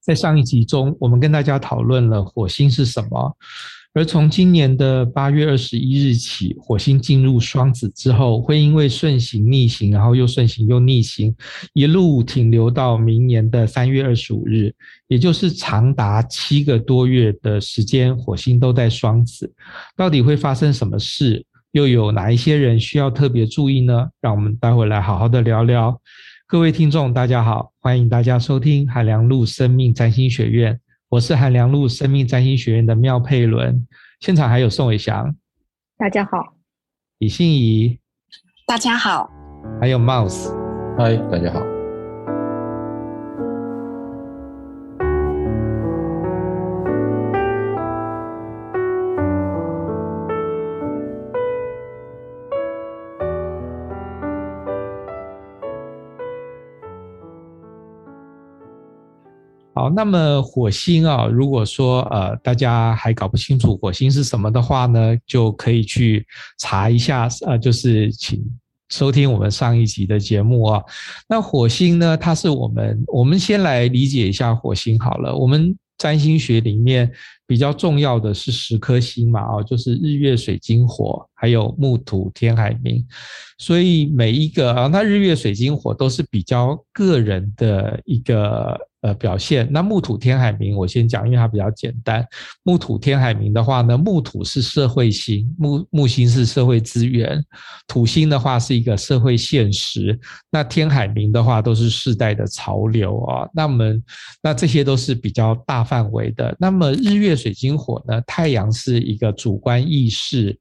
在上一集中，我们跟大家讨论了火星是什么。而从今年的八月二十一日起，火星进入双子之后，会因为顺行逆行，然后又顺行又逆行，一路停留到明年的三月二十五日，也就是长达七个多月的时间，火星都在双子。到底会发生什么事？又有哪一些人需要特别注意呢？让我们待会来好好的聊聊。各位听众，大家好，欢迎大家收听海良路生命占星学院。我是海良路生命占星学院的妙佩伦，现场还有宋伟翔，大家好；李欣怡，大家好；还有 Mouse，嗨，大家好。好，那么火星啊，如果说呃大家还搞不清楚火星是什么的话呢，就可以去查一下，呃，就是请收听我们上一集的节目啊。那火星呢，它是我们，我们先来理解一下火星好了。我们占星学里面比较重要的是十颗星嘛，啊，就是日月水金火，还有木土天海冥。所以每一个啊，那日月水金火都是比较个人的一个。呃，表现那木土天海冥，我先讲，因为它比较简单。木土天海冥的话呢，木土是社会星，木木星是社会资源，土星的话是一个社会现实。那天海冥的话都是世代的潮流啊。那么，那这些都是比较大范围的。那么日月水金火呢，太阳是一个主观意识。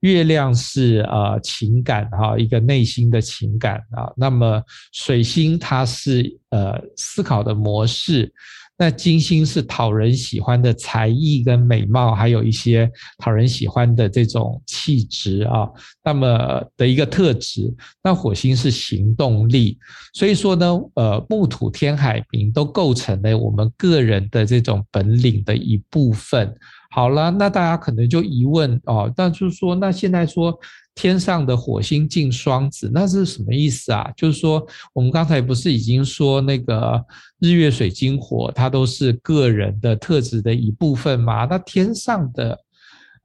月亮是呃情感哈，一个内心的情感啊。那么水星它是呃思考的模式，那金星是讨人喜欢的才艺跟美貌，还有一些讨人喜欢的这种气质啊。那么的一个特质，那火星是行动力，所以说呢，呃木土天海冥都构成了我们个人的这种本领的一部分。好了，那大家可能就疑问哦，那就是说，那现在说天上的火星进双子，那是什么意思啊？就是说，我们刚才不是已经说那个日月水金火，它都是个人的特质的一部分吗？那天上的，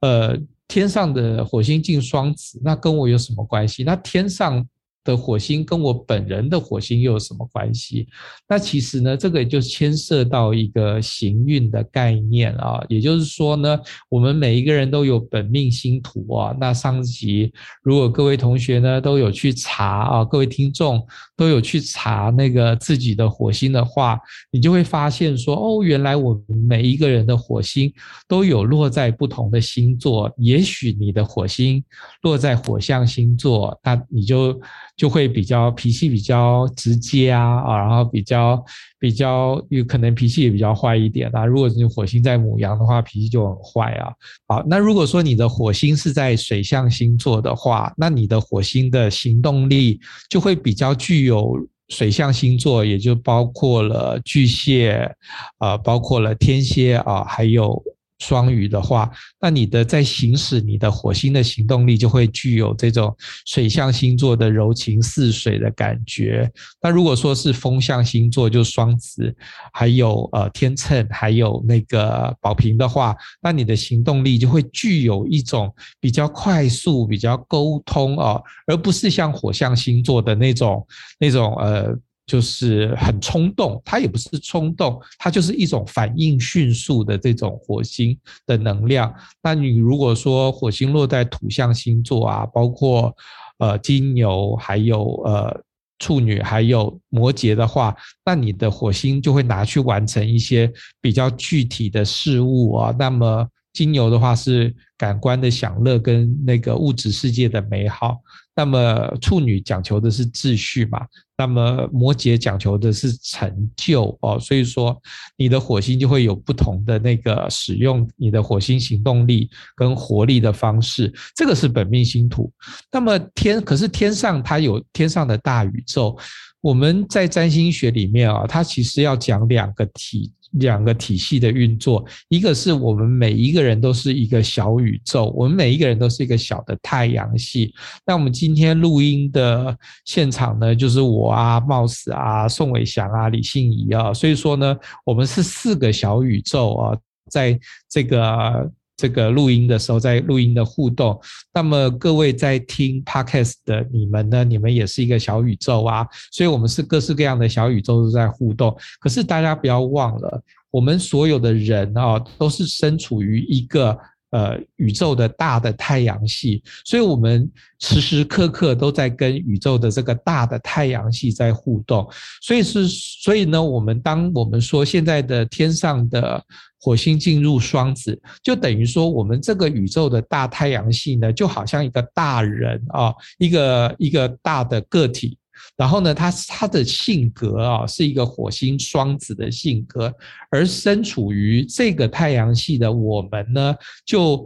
呃，天上的火星进双子，那跟我有什么关系？那天上。的火星跟我本人的火星又有什么关系？那其实呢，这个也就牵涉到一个行运的概念啊，也就是说呢，我们每一个人都有本命星图啊。那上集如果各位同学呢都有去查啊，各位听众都有去查那个自己的火星的话，你就会发现说，哦，原来我们每一个人的火星都有落在不同的星座。也许你的火星落在火象星座，那你就。就会比较脾气比较直接啊啊，然后比较比较有可能脾气也比较坏一点啊。如果你火星在母羊的话，脾气就很坏啊。好，那如果说你的火星是在水象星座的话，那你的火星的行动力就会比较具有水象星座，也就包括了巨蟹啊，包括了天蝎啊，还有。双鱼的话，那你的在行使你的火星的行动力，就会具有这种水象星座的柔情似水的感觉。那如果说是风象星座，就双子，还有呃天秤，还有那个宝瓶的话，那你的行动力就会具有一种比较快速、比较沟通啊，而不是像火象星座的那种那种呃。就是很冲动，它也不是冲动，它就是一种反应迅速的这种火星的能量。那你如果说火星落在土象星座啊，包括呃金牛，还有呃处女，还有摩羯的话，那你的火星就会拿去完成一些比较具体的事物啊。那么金牛的话是感官的享乐跟那个物质世界的美好。那么处女讲求的是秩序嘛，那么摩羯讲求的是成就哦，所以说你的火星就会有不同的那个使用你的火星行动力跟活力的方式，这个是本命星图。那么天，可是天上它有天上的大宇宙，我们在占星学里面啊，它其实要讲两个体。两个体系的运作，一个是我们每一个人都是一个小宇宙，我们每一个人都是一个小的太阳系。那我们今天录音的现场呢，就是我啊、茂死啊、宋伟祥啊、李信仪啊，所以说呢，我们是四个小宇宙啊，在这个。这个录音的时候，在录音的互动，那么各位在听 Podcast 的你们呢？你们也是一个小宇宙啊，所以我们是各式各样的小宇宙都在互动。可是大家不要忘了，我们所有的人啊，都是身处于一个。呃，宇宙的大的太阳系，所以我们时时刻刻都在跟宇宙的这个大的太阳系在互动。所以是，所以呢，我们当我们说现在的天上的火星进入双子，就等于说我们这个宇宙的大太阳系呢，就好像一个大人啊，一个一个大的个体。然后呢，他他的性格啊，是一个火星双子的性格，而身处于这个太阳系的我们呢，就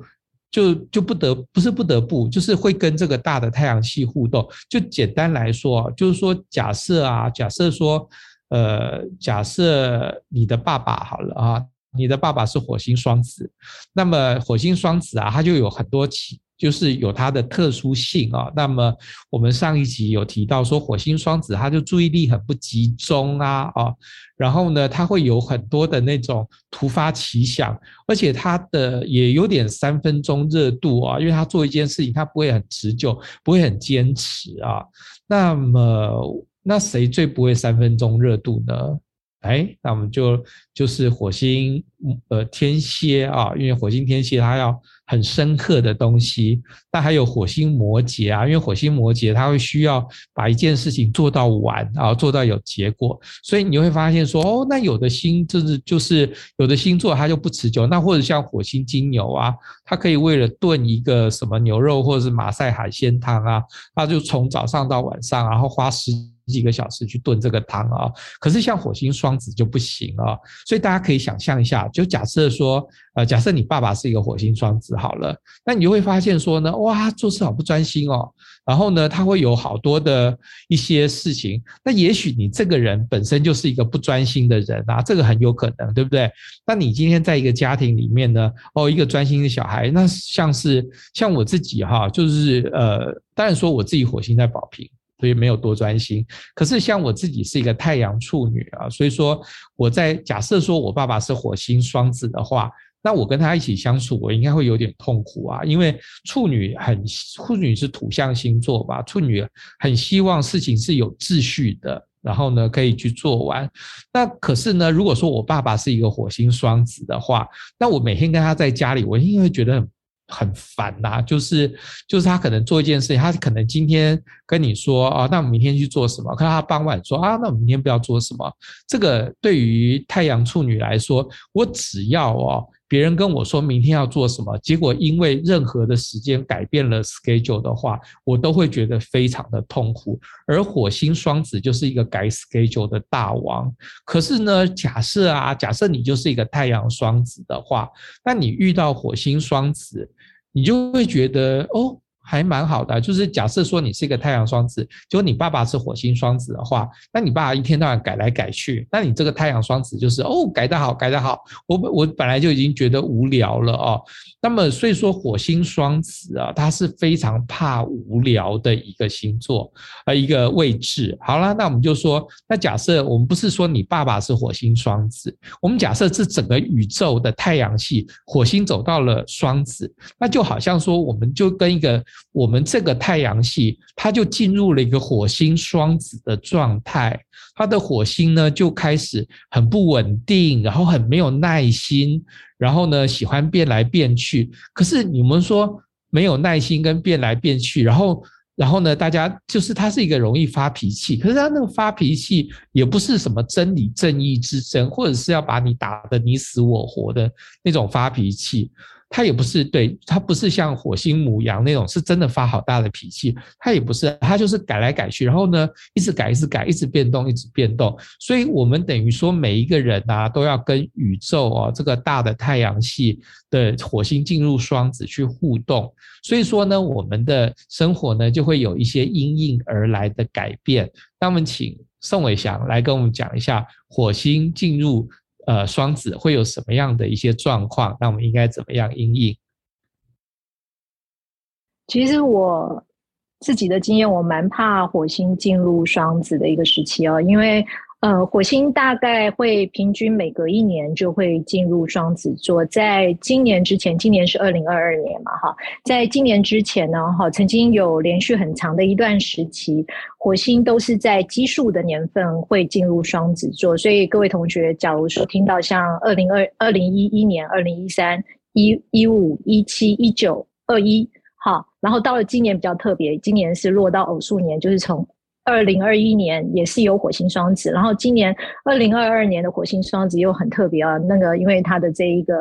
就就不得不是不得不，就是会跟这个大的太阳系互动。就简单来说，就是说假设啊，假设说，呃，假设你的爸爸好了啊，你的爸爸是火星双子，那么火星双子啊，他就有很多起。就是有它的特殊性啊。那么我们上一集有提到说，火星双子他就注意力很不集中啊啊，然后呢，他会有很多的那种突发奇想，而且他的也有点三分钟热度啊，因为他做一件事情他不会很持久，不会很坚持啊。那么那谁最不会三分钟热度呢？哎，那我们就就是火星呃天蝎啊，因为火星天蝎它要。很深刻的东西，那还有火星摩羯啊，因为火星摩羯它会需要把一件事情做到完啊，做到有结果，所以你会发现说，哦，那有的星就是就是有的星座它就不持久，那或者像火星金牛啊，它可以为了炖一个什么牛肉或者是马赛海鲜汤啊，它就从早上到晚上，然后花时。几个小时去炖这个汤啊，可是像火星双子就不行啊，所以大家可以想象一下，就假设说，呃，假设你爸爸是一个火星双子好了，那你就会发现说呢，哇，做事好不专心哦，然后呢，他会有好多的一些事情，那也许你这个人本身就是一个不专心的人啊，这个很有可能，对不对？那你今天在一个家庭里面呢，哦，一个专心的小孩，那像是像我自己哈，就是呃，当然说我自己火星在宝瓶。所以没有多专心，可是像我自己是一个太阳处女啊，所以说我在假设说我爸爸是火星双子的话，那我跟他一起相处，我应该会有点痛苦啊，因为处女很处女是土象星座吧，处女很希望事情是有秩序的，然后呢可以去做完。那可是呢，如果说我爸爸是一个火星双子的话，那我每天跟他在家里，我应该会觉得很。很烦呐、就是就是他可能做一件事情，他可能今天跟你说啊，那我们明天去做什么？可是他傍晚说啊，那我们明天不要做什么？这个对于太阳处女来说，我只要哦，别人跟我说明天要做什么，结果因为任何的时间改变了 schedule 的话，我都会觉得非常的痛苦。而火星双子就是一个改 schedule 的大王。可是呢，假设啊，假设你就是一个太阳双子的话，那你遇到火星双子。你就会觉得哦，还蛮好的。就是假设说你是一个太阳双子，就你爸爸是火星双子的话，那你爸爸一天到晚改来改去，那你这个太阳双子就是哦，改得好，改得好。我我本来就已经觉得无聊了哦。那么所以说火星双子啊，它是非常怕无聊的一个星座，呃，一个位置。好了，那我们就说，那假设我们不是说你爸爸是火星双子，我们假设这整个宇宙的太阳系，火星走到了双子，那就好像说，我们就跟一个我们这个太阳系，它就进入了一个火星双子的状态，它的火星呢就开始很不稳定，然后很没有耐心。然后呢，喜欢变来变去。可是你们说没有耐心跟变来变去，然后，然后呢，大家就是他是一个容易发脾气。可是他那个发脾气也不是什么真理正义之争，或者是要把你打得你死我活的那种发脾气。他也不是对，他不是像火星牡羊那种是真的发好大的脾气，他也不是，他就是改来改去，然后呢，一直改，一直改，一直变动，一直变动。所以，我们等于说每一个人啊，都要跟宇宙哦这个大的太阳系的火星进入双子去互动。所以说呢，我们的生活呢就会有一些因应而来的改变。那我们请宋伟祥来跟我们讲一下火星进入。呃双子会有什么样的一些状况？那我们应该怎么样应应？其实我自己的经验，我蛮怕火星进入双子的一个时期哦，因为。呃，火星大概会平均每隔一年就会进入双子座。在今年之前，今年是二零二二年嘛，哈，在今年之前呢，哈，曾经有连续很长的一段时期，火星都是在奇数的年份会进入双子座。所以各位同学，假如说听到像二零二二零一一年、二零一三、一一五、一七、一九、二一，好，然后到了今年比较特别，今年是落到偶数年，就是从。二零二一年也是有火星双子，然后今年二零二二年的火星双子又很特别啊，那个因为它的这一个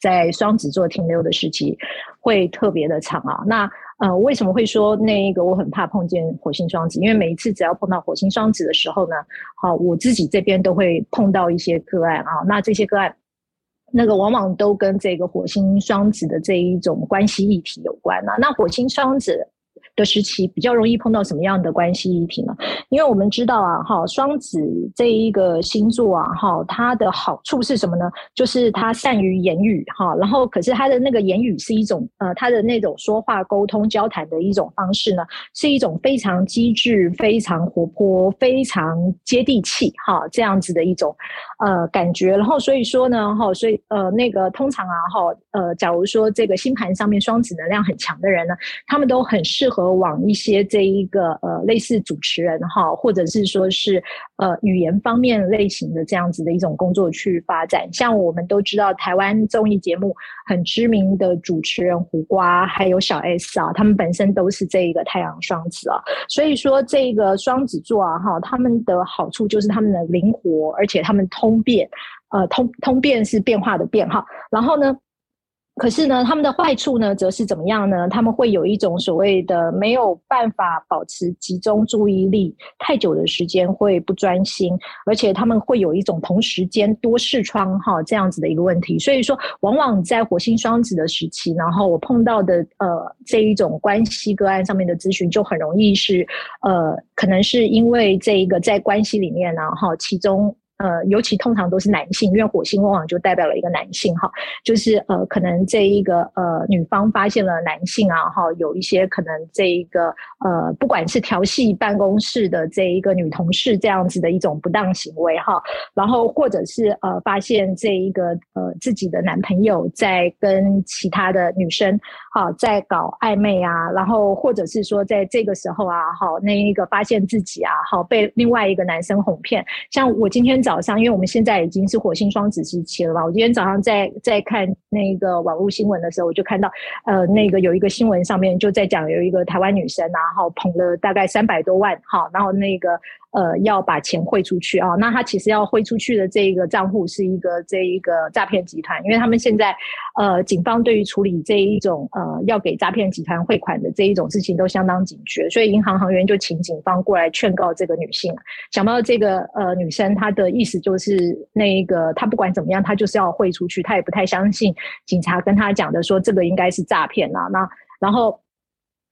在双子座停留的时期会特别的长啊。那呃，为什么会说那一个我很怕碰见火星双子？因为每一次只要碰到火星双子的时候呢，好，我自己这边都会碰到一些个案啊。那这些个案，那个往往都跟这个火星双子的这一种关系议题有关啊。那火星双子。的时期比较容易碰到什么样的关系议题呢？因为我们知道啊，哈，双子这一个星座啊，哈，它的好处是什么呢？就是它善于言语，哈，然后可是它的那个言语是一种呃，它的那种说话沟通交谈的一种方式呢，是一种非常机智、非常活泼、非常接地气，哈，这样子的一种呃感觉。然后所以说呢，哈，所以呃那个通常啊，哈，呃，假如说这个星盘上面双子能量很强的人呢，他们都很适合。往一些这一个呃类似主持人哈，或者是说是呃语言方面类型的这样子的一种工作去发展。像我们都知道，台湾综艺节目很知名的主持人胡瓜，还有小 S 啊，他们本身都是这一个太阳双子啊。所以说，这个双子座啊哈，他们的好处就是他们的灵活，而且他们通通变，呃通通变是变化的变哈。然后呢，可是呢，他们的坏处呢，则是怎么样呢？他们会有一种所谓的没有办法保持集中注意力太久的时间，会不专心，而且他们会有一种同时间多视窗哈这样子的一个问题。所以说，往往在火星双子的时期，然后我碰到的呃这一种关系个案上面的咨询，就很容易是呃，可能是因为这一个在关系里面呢哈，其中。呃，尤其通常都是男性，因为火星往往就代表了一个男性哈，就是呃，可能这一个呃女方发现了男性啊哈，有一些可能这一个呃，不管是调戏办公室的这一个女同事这样子的一种不当行为哈，然后或者是呃发现这一个呃自己的男朋友在跟其他的女生好在搞暧昧啊，然后或者是说在这个时候啊好，那一个发现自己啊好被另外一个男生哄骗，像我今天。早上，因为我们现在已经是火星双子时期了吧？我今天早上在在看那个网络新闻的时候，我就看到，呃，那个有一个新闻上面就在讲有一个台湾女生，然后捧了大概三百多万，哈，然后那个。呃，要把钱汇出去啊、那她其实要汇出去的这一个账户是一个这一个诈骗集团，因为他们现在呃，警方对于处理这一种呃要给诈骗集团汇款的这一种事情都相当警觉，所以银行行员就请警方过来劝告这个女性。想不到这个呃女生她的意思就是那个她不管怎么样，她就是要汇出去，她也不太相信警察跟他讲的说这个应该是诈骗啦，那然后。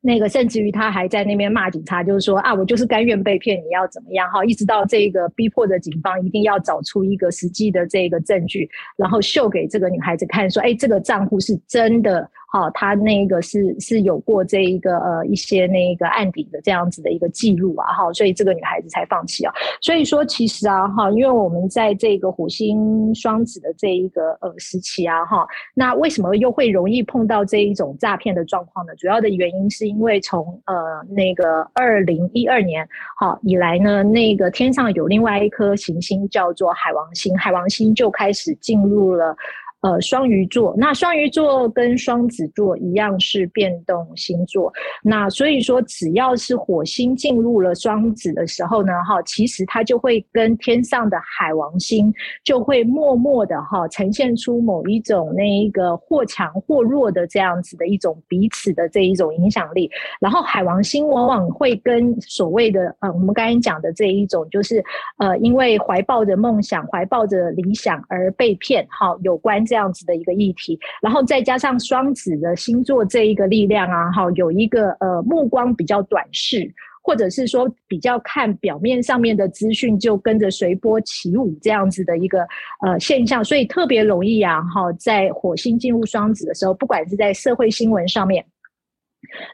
那个甚至于他还在那边骂警察，就是说啊，我就是甘愿被骗，你要怎么样？哈，一直到这个逼迫着警方一定要找出一个实际的这个证据，然后秀给这个女孩子看，说，哎，这个账户是真的。好，他那个是是有过这一个呃一些那个案底的这样子的一个记录啊，哈，所以这个女孩子才放弃啊。所以说，其实啊，哈，因为我们在这个火星双子的这一个呃时期啊，哈，那为什么又会容易碰到这一种诈骗的状况呢？主要的原因是因为从呃那个二零一二年好以来呢，那个天上有另外一颗行星叫做海王星，海王星就开始进入了。呃，双鱼座，那双鱼座跟双子座一样是变动星座，那所以说只要是火星进入了双子的时候呢，哈，其实它就会跟天上的海王星就会默默的哈呈现出某一种那一个或强或弱的这样子的一种彼此的这一种影响力，然后海王星往往会跟所谓的呃我们刚才讲的这一种就是呃因为怀抱着梦想、怀抱着理想而被骗，哈，有关。这样子的一个议题，然后再加上双子的星座这一个力量啊，哈，有一个呃目光比较短视。或者是说比较看表面上面的资讯就跟着随波起舞这样子的一个呃现象，所以特别容易啊哈，在火星进入双子的时候，不管是在社会新闻上面。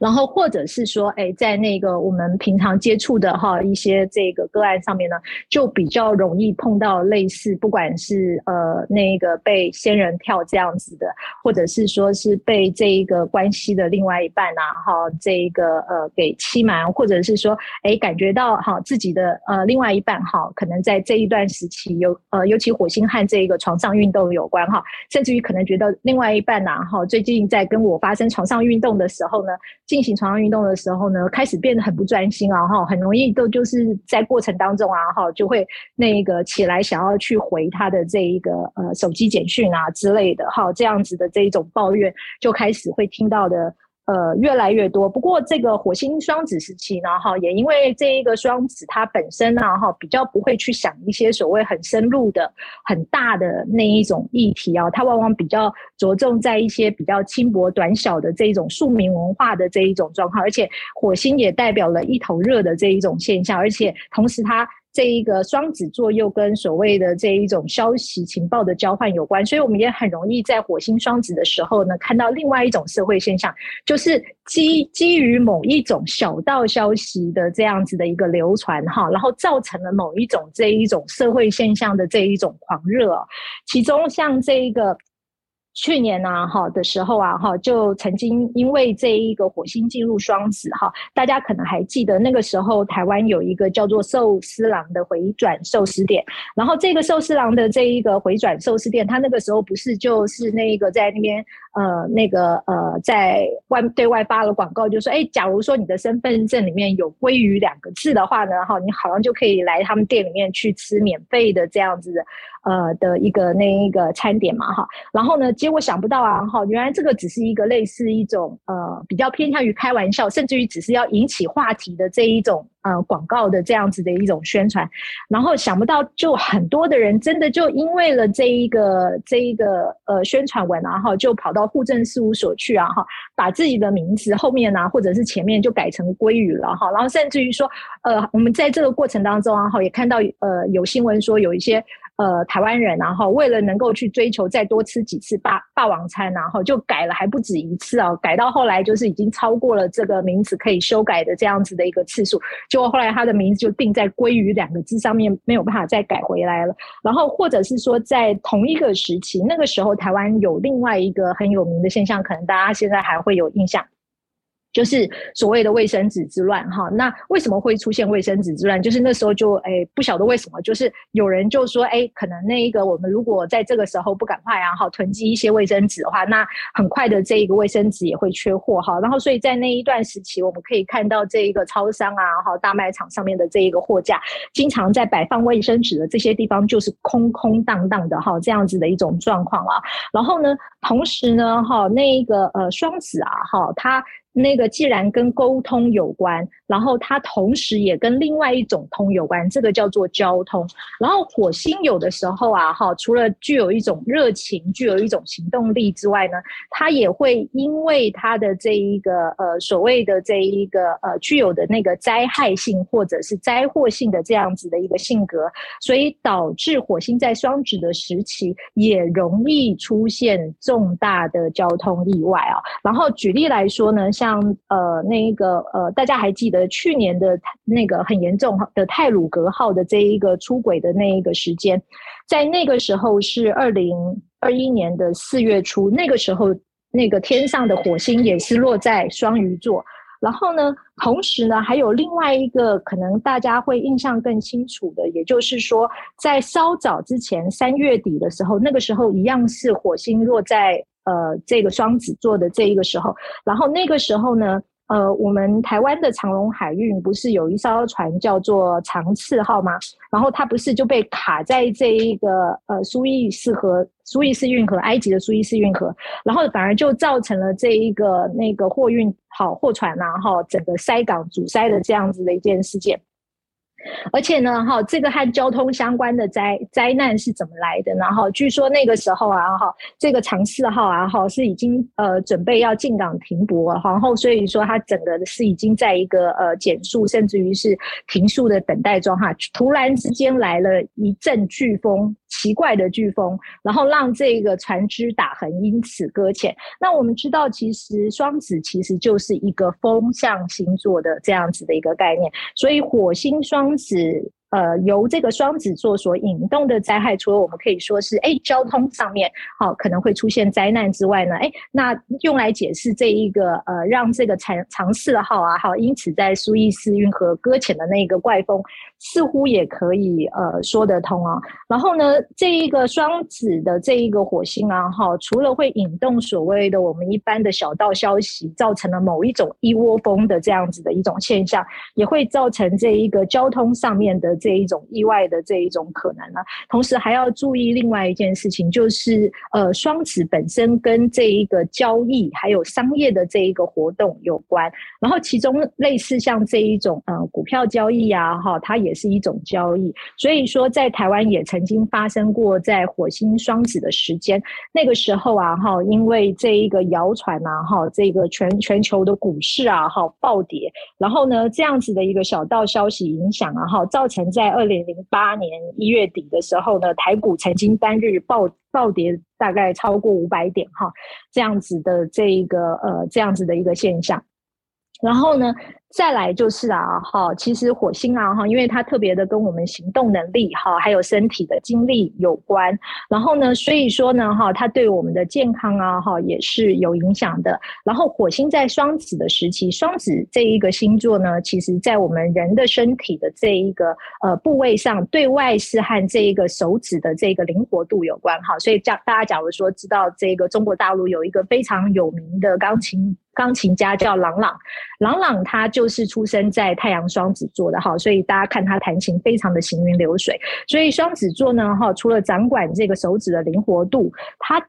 然后，或者是说，哎，在那个我们平常接触的哈一些这个个案上面呢，就比较容易碰到类似，不管是呃那个被仙人跳这样子的，或者是说是被这一个关系的另外一半啊，哈，这一个呃给欺瞒，或者是说，哎，感觉到哈自己的呃另外一半哈，可能在这一段时期有呃，尤其火星和这一个床上运动有关哈，甚至于可能觉得另外一半呐哈，最近在跟我发生床上运动的时候呢。进行床上运动的时候呢，开始变得很不专心啊，哈，很容易都就是在过程当中啊，哈，就会那个起来想要去回他的这一个呃手机简讯啊之类的，哈，这样子的这一种抱怨就开始会听到的。呃，越来越多。不过，这个火星双子时期呢，哈，也因为这一个双子它本身呢，哈，比较不会去想一些所谓很深入的、很大的那一种议题啊，它往往比较着重在一些比较轻薄短小的这一种庶民文化的这一种状况，而且火星也代表了一头热的这一种现象，而且同时它。这一个双子座又跟所谓的这一种消息情报的交换有关，所以我们也很容易在火星双子的时候呢，看到另外一种社会现象，就是基基于某一种小道消息的这样子的一个流传哈，然后造成了某一种这一种社会现象的这一种狂热，其中像这一个。去年呢、啊，哈的时候啊，哈就曾经因为这一个火星进入双子，哈，大家可能还记得那个时候台湾有一个叫做寿司郎的回转寿司店，然后这个寿司郎的这一个回转寿司店，他那个时候不是就是那个在那边呃那个呃在外对外发了广告，就说哎，假如说你的身份证里面有鲑鱼两个字的话呢，哈，你好像就可以来他们店里面去吃免费的这样子的。呃的一个那一个餐点嘛哈，然后呢，结果想不到啊哈，原来这个只是一个类似一种呃比较偏向于开玩笑，甚至于只是要引起话题的这一种呃广告的这样子的一种宣传，然后想不到就很多的人真的就因为了这一个这一个呃宣传文啊哈，就跑到户政事务所去啊哈，把自己的名字后面啊或者是前面就改成鲑鱼了哈，然后甚至于说呃我们在这个过程当中啊哈也看到呃有新闻说有一些。呃，台湾人然后为了能够去追求再多吃几次霸霸王餐，然后就改了还不止一次哦，改到后来就是已经超过了这个名字可以修改的这样子的一个次数，就后来他的名字就定在“鲑鱼”两个字上面，没有办法再改回来了。然后或者是说，在同一个时期，那个时候台湾有另外一个很有名的现象，可能大家现在还会有印象。就是所谓的卫生纸之乱哈，那为什么会出现卫生纸之乱？就是那时候就哎不晓得为什么，就是有人就说哎，可能那一个我们如果在这个时候不赶快啊哈囤积一些卫生纸的话，那很快的这一个卫生纸也会缺货哈。然后所以在那一段时期，我们可以看到这一个超商啊哈大卖场上面的这一个货架，经常在摆放卫生纸的这些地方就是空空荡荡的哈这样子的一种状况啊。然后呢，同时呢哈那一个呃双子啊哈它。那个既然跟沟通有关，然后它同时也跟另外一种通有关，这个叫做交通。然后火星有的时候啊，哈，除了具有一种热情、具有一种行动力之外呢，它也会因为它的这一个呃所谓的这一个呃具有的那个灾害性或者是灾祸性的这样子的一个性格，所以导致火星在双子的时期也容易出现重大的交通意外啊。然后举例来说呢，像像呃那一个呃，大家还记得去年的那个很严重的泰鲁阁号的这一个出轨的那一个时间，在那个时候是二零二一年的四月初，那个时候那个天上的火星也是落在双鱼座。然后呢，同时呢，还有另外一个可能大家会印象更清楚的，也就是说，在稍早之前三月底的时候，那个时候一样是火星落在。呃，这个双子座的这一个时候，然后那个时候呢，呃，我们台湾的长荣海运不是有一艘船叫做长赐号吗？然后它不是就被卡在这一个呃苏伊士河、苏伊士运河、埃及的苏伊士运河，然后反而就造成了这一个那个货运好货船然后整个塞港阻塞的这样子的一件事件。而且呢，哈，这个和交通相关的灾灾难是怎么来的呢？哈，据说那个时候啊，哈，这个长赐号啊，哈，是已经呃准备要进港停泊，然后所以说它整个是已经在一个呃减速，甚至于是停速的等待中哈。突然之间来了一阵飓风，奇怪的飓风，然后让这个船只打横，因此搁浅。那我们知道，其实双子其实就是一个风象星座的这样子的一个概念，所以火星双。子，呃，由这个双子座所引动的灾害，除了我们可以说是，哎，交通上面好、可能会出现灾难之外呢，哎，那用来解释这一个，呃，让这个长长赐号啊，好，因此在苏伊士运河搁浅的那个怪风。似乎也可以呃说得通啊。然后呢，这一个双子的这一个火星啊，哈，除了会引动所谓的我们一般的小道消息，造成了某一种一窝蜂的这样子的一种现象，也会造成这一个交通上面的这一种意外的这一种可能啊。同时还要注意另外一件事情，就是呃双子本身跟这一个交易还有商业的这一个活动有关。然后其中类似像这一种呃股票交易啊，哈，它。也也是一种交易，所以说在台湾也曾经发生过在火星双子的时间，那个时候啊哈，因为这一个谣传啊哈，这个全全球的股市啊哈暴跌，然后呢这样子的一个小道消息影响啊哈，造成在二零零八年一月底的时候呢，台股曾经单日暴暴跌大概超过五百点哈，这样子的这一个呃这样子的一个现象，然后呢。再来就是啊，哈，其实火星啊，哈，因为它特别的跟我们行动能力，哈，还有身体的精力有关。然后呢，所以说呢，哈，它对我们的健康啊，哈，也是有影响的。然后火星在双子的时期，双子这一个星座呢，其实在我们人的身体的这一个呃部位上，对外是和这一个手指的这个灵活度有关，哈。所以，假大家假如说知道这个中国大陆有一个非常有名的钢琴钢琴家叫郎朗，郎朗他就。是出生在太阳双子座的哈，所以大家看他弹琴非常的行云流水。所以双子座呢哈，除了掌管这个手指的灵活度，它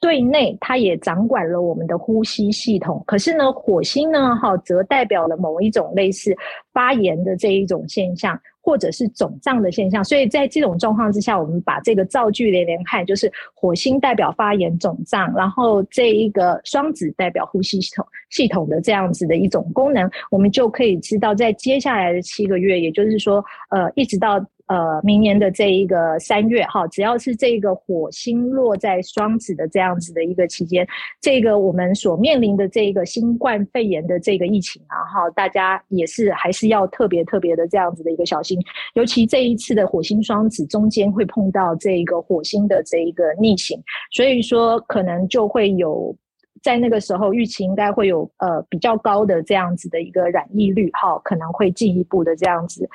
对内它也掌管了我们的呼吸系统。可是呢，火星呢哈，则代表了某一种类似发炎的这一种现象。或者是肿胀的现象，所以在这种状况之下，我们把这个造句连连看，就是火星代表发炎肿胀，然后这一个双子代表呼吸系统系统的这样子的一种功能，我们就可以知道，在接下来的七个月，也就是说，呃，一直到。呃，明年的这一个三月哈，只要是这个火星落在双子的这样子的一个期间，这个我们所面临的这个新冠肺炎的这个疫情啊哈，大家也是还是要特别特别的这样子的一个小心，尤其这一次的火星双子中间会碰到这一个火星的这一个逆行，所以说可能就会有在那个时候预期应该会有呃比较高的这样子的一个染疫率哈，可能会进一步的这样子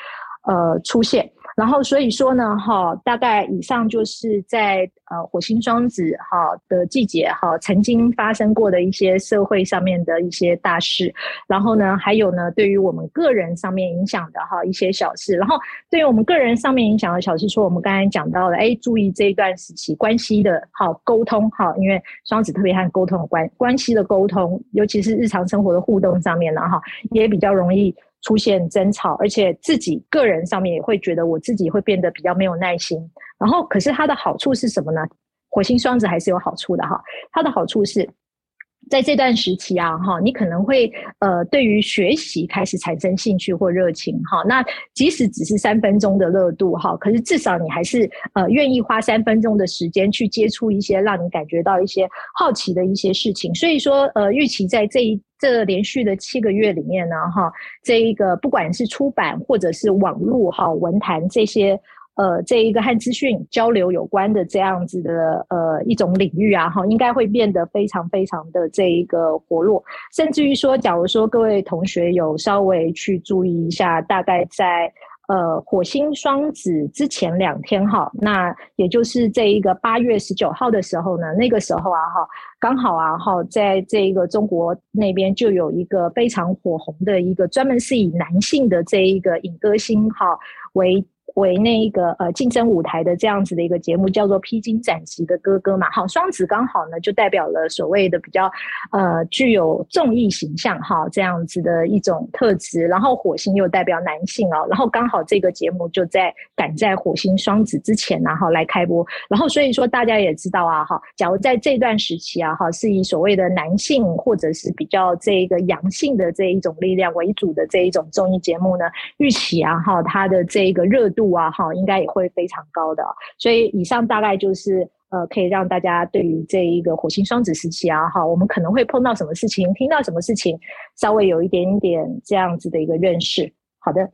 呃出现。然后所以说呢，哈，大概以上就是在呃火星双子哈的季节哈曾经发生过的一些社会上面的一些大事，然后呢，还有呢，对于我们个人上面影响的哈一些小事，然后对于我们个人上面影响的小事，说我们刚才讲到了，哎，注意这一段时期关系的哈沟通哈，因为双子特别和沟通有关，关系的沟通，尤其是日常生活的互动上面呢哈，也比较容易。出现争吵，而且自己个人上面也会觉得我自己会变得比较没有耐心。然后，可是它的好处是什么呢？火星双子还是有好处的哈。它的好处是。在这段时期啊，哈，你可能会呃，对于学习开始产生兴趣或热情，哈。那即使只是三分钟的热度，哈，可是至少你还是呃愿意花三分钟的时间去接触一些让你感觉到一些好奇的一些事情。所以说，呃，预期在这一这连续的七个月里面呢，哈，这一个不管是出版或者是网络哈文坛这些。呃，这一个和资讯交流有关的这样子的呃一种领域啊，哈，应该会变得非常非常的这一个活络，甚至于说，假如说各位同学有稍微去注意一下，大概在呃火星双子之前两天哈，那也就是这一个八月十九号的时候呢，那个时候啊哈，刚好啊哈，在这一个中国那边就有一个非常火红的一个专门是以男性的这一个影歌星哈为。为那一个呃竞争舞台的这样子的一个节目，叫做《披荆斩棘的哥哥》嘛。好，双子刚好呢就代表了所谓的比较呃具有综艺形象哈这样子的一种特质，然后火星又代表男性哦，然后刚好这个节目就在赶在火星双子之前然后来开播，然后所以说大家也知道啊哈，假如在这段时期啊哈是以所谓的男性或者是比较这一个阳性的这一种力量为主的这一种综艺节目呢，预期啊哈它的这个热度度。啊，哈，应该也会非常高的，所以以上大概就是呃，可以让大家对于这一个火星双子时期啊，哈，我们可能会碰到什么事情，听到什么事情，稍微有一点点这样子的一个认识。好的，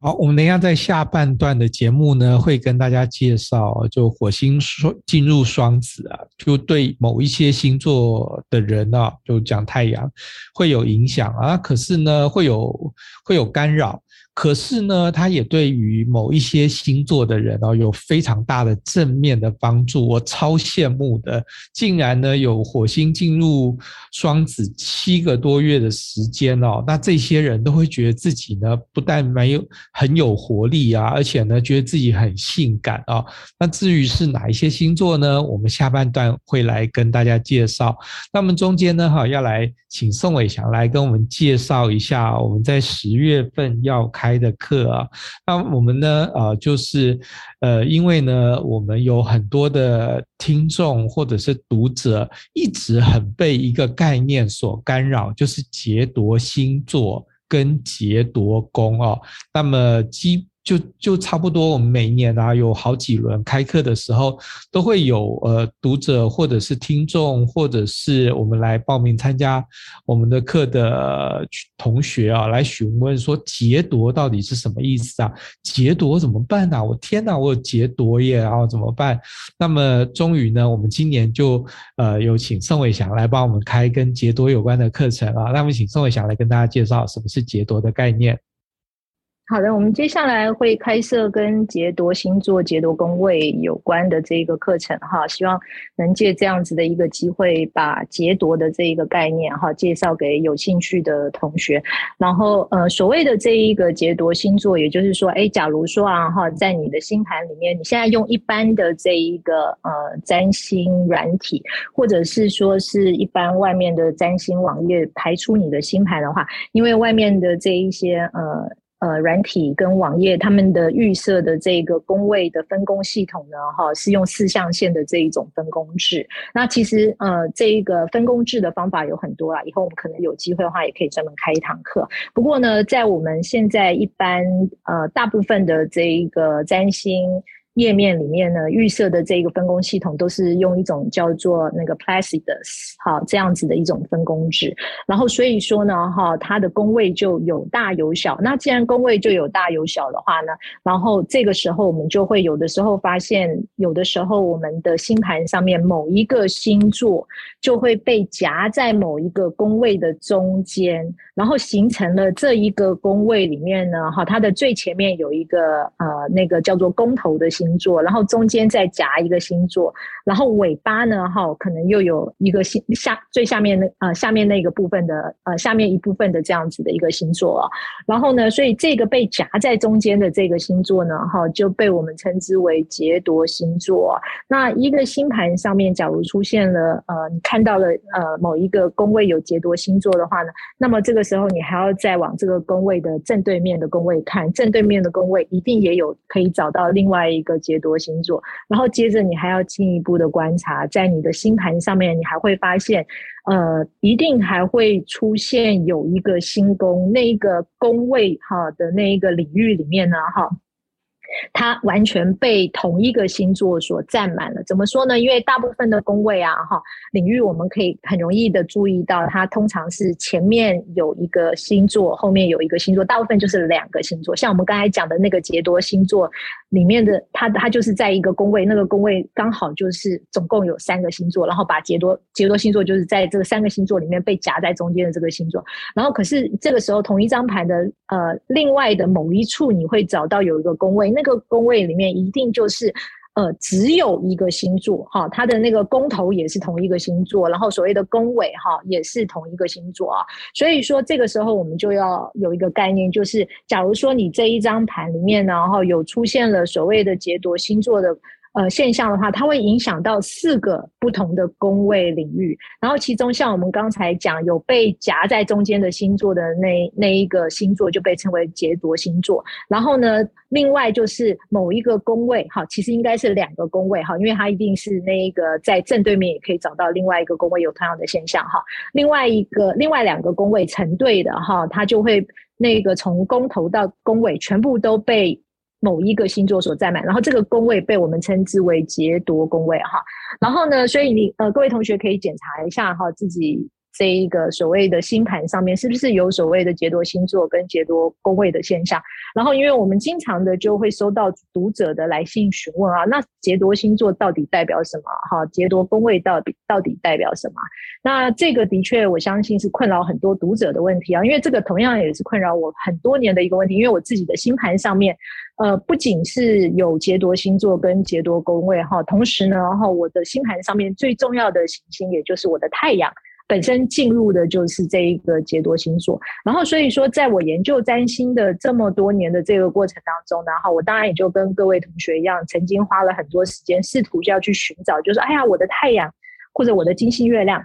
好，我们等一下在下半段的节目呢，会跟大家介绍，就火星双进入双子啊，就对某一些星座的人啊，就讲太阳会有影响啊，可是呢，会有会有干扰。可是呢，它也对于某一些星座的人哦，有非常大的正面的帮助。我超羡慕的，竟然呢有火星进入双子七个多月的时间哦，那这些人都会觉得自己呢不但没有很有活力啊，而且呢觉得自己很性感啊。那至于是哪一些星座呢？我们下半段会来跟大家介绍。那么中间呢，哈要来请宋伟祥来跟我们介绍一下，我们在十月份要开。开的课啊，那我们呢？啊，就是呃，因为呢，我们有很多的听众或者是读者，一直很被一个概念所干扰，就是劫夺星座跟劫夺宫哦。那么基就就差不多，我们每一年啊有好几轮开课的时候，都会有呃读者或者是听众，或者是我们来报名参加我们的课的同学啊，来询问说劫夺到底是什么意思啊？劫夺怎么办啊？我天哪，我有劫夺耶，然后怎么办？那么终于呢，我们今年就呃有请宋伟祥来帮我们开跟劫夺有关的课程啊。那么请宋伟祥来跟大家介绍什么是劫夺的概念。好的，我们接下来会开设跟劫夺星座、劫夺宫位有关的这个课程哈，希望能借这样子的一个机会，把劫夺的这一个概念哈介绍给有兴趣的同学。然后呃，所谓的这一个劫夺星座，也就是说，哎，假如说啊哈，在你的星盘里面，你现在用一般的这一个呃占星软体，或者是说是一般外面的占星网页排出你的星盘的话，因为外面的这一些呃。呃，软体跟网页他们的预设的这个工位的分工系统呢，哈，是用四象限的这一种分工制。那其实呃，这一个分工制的方法有很多啦，以后我们可能有机会的话，也可以专门开一堂课。不过呢，在我们现在一般呃大部分的这一个占星。页面里面呢，预设的这个分工系统都是用一种叫做那个 Placidus 好，这样子的一种分工制，然后所以说呢，哈，它的宫位就有大有小。那既然宫位就有大有小的话呢，然后这个时候我们就会有的时候发现，有的时候我们的星盘上面某一个星座就会被夹在某一个宫位的中间，然后形成了这一个宫位里面呢，哈，它的最前面有一个呃那个叫做宫头的星。星座，然后中间再夹一个星座，然后尾巴呢，哈，可能又有一个星下最下面那呃下面那个部分的呃下面一部分的这样子的一个星座啊，然后呢，所以这个被夹在中间的这个星座呢，哈，就被我们称之为劫夺星座。那一个星盘上面，假如出现了呃，你看到了呃某一个宫位有劫夺星座的话呢，那么这个时候你还要再往这个宫位的正对面的宫位看，正对面的宫位一定也有可以找到另外一个。个劫夺星座，然后接着你还要进一步的观察，在你的星盘上面，你还会发现，呃，一定还会出现有一个星宫，那一个宫位哈的那一个领域里面呢，哈。它完全被同一个星座所占满了。怎么说呢？因为大部分的宫位啊，哈，领域我们可以很容易的注意到，它通常是前面有一个星座，后面有一个星座，大部分就是两个星座。像我们刚才讲的那个杰多星座里面的，它它就是在一个宫位，那个宫位刚好就是总共有三个星座，然后把杰多杰多星座就是在这个三个星座里面被夹在中间的这个星座。然后可是这个时候，同一张牌的呃另外的某一处，你会找到有一个宫位。那个宫位里面一定就是，呃，只有一个星座哈，它的那个宫头也是同一个星座，然后所谓的宫尾哈也是同一个星座啊。所以说这个时候我们就要有一个概念，就是假如说你这一张盘里面呢，然后有出现了所谓的劫夺星座的。呃，现象的话，它会影响到四个不同的宫位领域。然后，其中像我们刚才讲，有被夹在中间的星座的那那一个星座就被称为劫夺星座。然后呢，另外就是某一个宫位，哈，其实应该是两个宫位，哈，因为它一定是那一个在正对面也可以找到另外一个宫位有同样的现象，哈。另外一个另外两个宫位成对的，哈，它就会那个从宫头到宫尾全部都被。某一个星座所占满，然后这个宫位被我们称之为劫夺宫位哈。然后呢，所以你呃各位同学可以检查一下哈自己。这一个所谓的星盘上面是不是有所谓的劫夺星座跟劫夺宫位的现象？然后，因为我们经常的就会收到读者的来信询问啊，那劫夺星座到底代表什么？哈，劫夺宫位到底到底代表什么？那这个的确，我相信是困扰很多读者的问题啊，因为这个同样也是困扰我很多年的一个问题，因为我自己的星盘上面，呃，不仅是有劫夺星座跟劫夺宫位哈，同时呢，哈，我的星盘上面最重要的行星，也就是我的太阳。本身进入的就是这一个劫夺星座，然后所以说，在我研究占星的这么多年的这个过程当中，然后我当然也就跟各位同学一样，曾经花了很多时间，试图就要去寻找，就是哎呀，我的太阳或者我的金星、月亮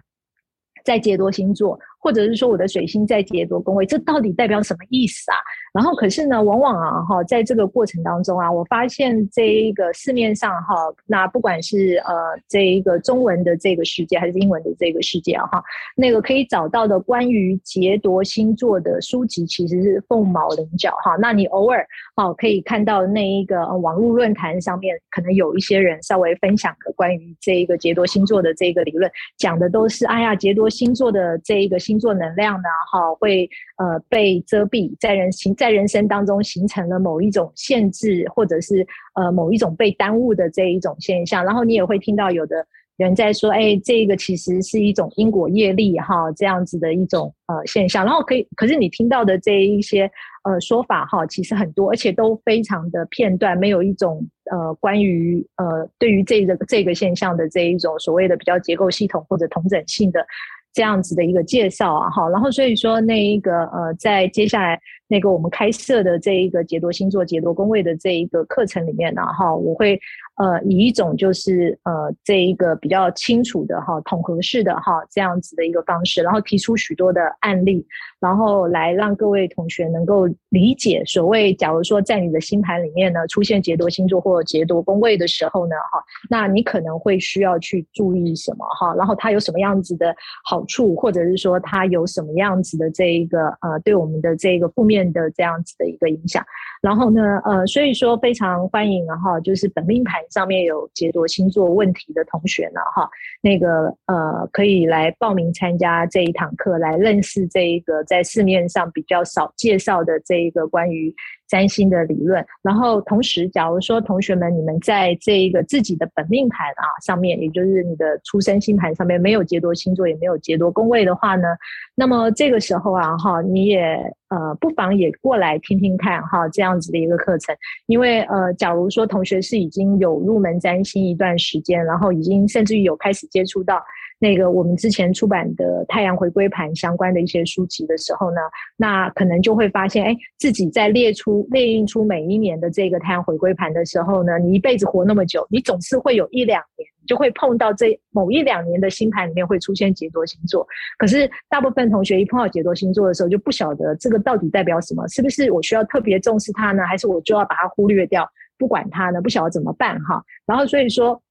在劫夺星座。或者是说我的水星在劫夺宫位，这到底代表什么意思啊？然后可是呢，往往啊哈，在这个过程当中啊，我发现这一个市面上哈，那不管是呃这一个中文的这个世界，还是英文的这个世界哈，那个可以找到的关于劫夺星座的书籍，其实是凤毛麟角哈。那你偶尔哈可以看到那一个网络论坛上面，可能有一些人稍微分享的关于这一个劫夺星座的这个理论，讲的都是哎呀劫夺星座的这一个星。星座能量呢，哈，会呃被遮蔽，在人形在人生当中形成了某一种限制，或者是呃某一种被耽误的这一种现象。然后你也会听到有的人在说，哎，这个其实是一种因果业力哈，这样子的一种呃现象。然后可以，可是你听到的这一些呃说法哈，其实很多，而且都非常的片段，没有一种呃关于呃对于这个这个现象的这一种所谓的比较结构系统或者同整性的。这样子的一个介绍啊，好，然后所以说那一个呃，在接下来那个我们开设的这一个劫夺星座、劫夺宫位的这一个课程里面呢，哈，我会呃以一种就是呃这一个比较清楚的哈统合式的哈这样子的一个方式，然后提出许多的案例，然后来让各位同学能够理解所谓，假如说在你的星盘里面呢出现劫夺星座或者劫夺宫位的时候呢，哈，那你可能会需要去注意什么哈，然后它有什么样子的好。处，或者是说它有什么样子的这一个呃，对我们的这个负面面的这样子的一个影响。然后呢，呃，所以说非常欢迎哈，就是本命盘上面有解读星座问题的同学呢，哈，那个呃，可以来报名参加这一堂课，来认识这一个在市面上比较少介绍的这一个关于。占星的理论，然后同时，假如说同学们你们在这一个自己的本命盘啊上面，也就是你的出生星盘上面没有劫夺星座，也没有劫夺宫位的话呢，那么这个时候啊哈，你也呃不妨也过来听听看哈这样子的一个课程，因为呃假如说同学是已经有入门占星一段时间，然后已经甚至于有开始接触到。那个我们之前出版的太阳回归盘相关的一些书籍的时候呢，那可能就会发现，哎，自己在列出列印出每一年的这个太阳回归盘的时候呢，你一辈子活那么久，你总是会有一两年就会碰到这某一两年的星盘里面会出现劫夺星座。可是大部分同学一碰到劫夺星座的时候，就不晓得这个到底代表什么，是不是我需要特别重视它呢？还是我就要把它忽略掉，不管它呢？不晓得怎么办哈。然后所以说。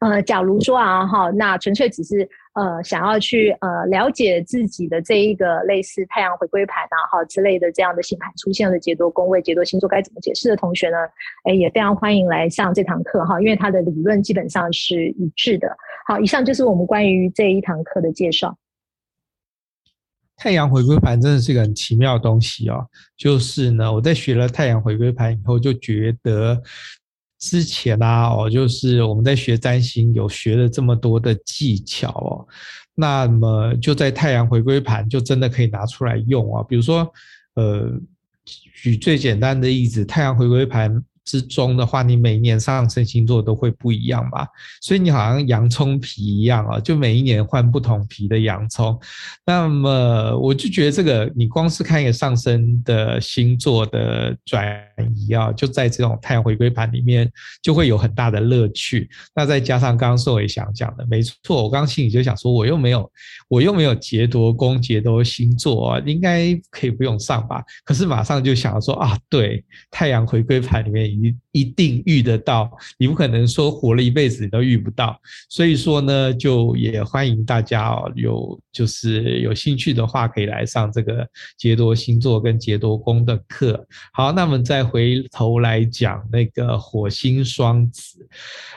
呃，假如说啊，哈，那纯粹只是呃想要去呃了解自己的这一个类似太阳回归盘啊，哈之类的这样的星盘出现了解多宫位、解多星座该怎么解释的同学呢，哎，也非常欢迎来上这堂课哈，因为它的理论基本上是一致的。好，以上就是我们关于这一堂课的介绍。太阳回归盘真的是一个很奇妙的东西哦，就是呢，我在学了太阳回归盘以后，就觉得。之前啊，哦，就是我们在学占星有学了这么多的技巧哦，那么就在太阳回归盘就真的可以拿出来用啊。比如说，呃，举最简单的例子，太阳回归盘之中的话，你每一年上升星座都会不一样吧？所以你好像洋葱皮一样啊，就每一年换不同皮的洋葱。那么我就觉得这个，你光是看一个上升的星座的转移啊，就在这种太阳回归盘里面，就会有很大的乐趣。那再加上刚刚宋伟想讲的，没错，我刚刚心里就想说，我又没有，我又没有劫夺宫、劫夺星座啊，应该可以不用上吧？可是马上就想说啊，对，太阳回归盘里面一一定遇得到，你不可能说活了一辈子你都遇不到。所以说呢，就也欢迎大家哦，有就是有兴趣的话，可以来上这个杰多星座跟杰多宫的课。好，那我们再回头来讲那个火星双子，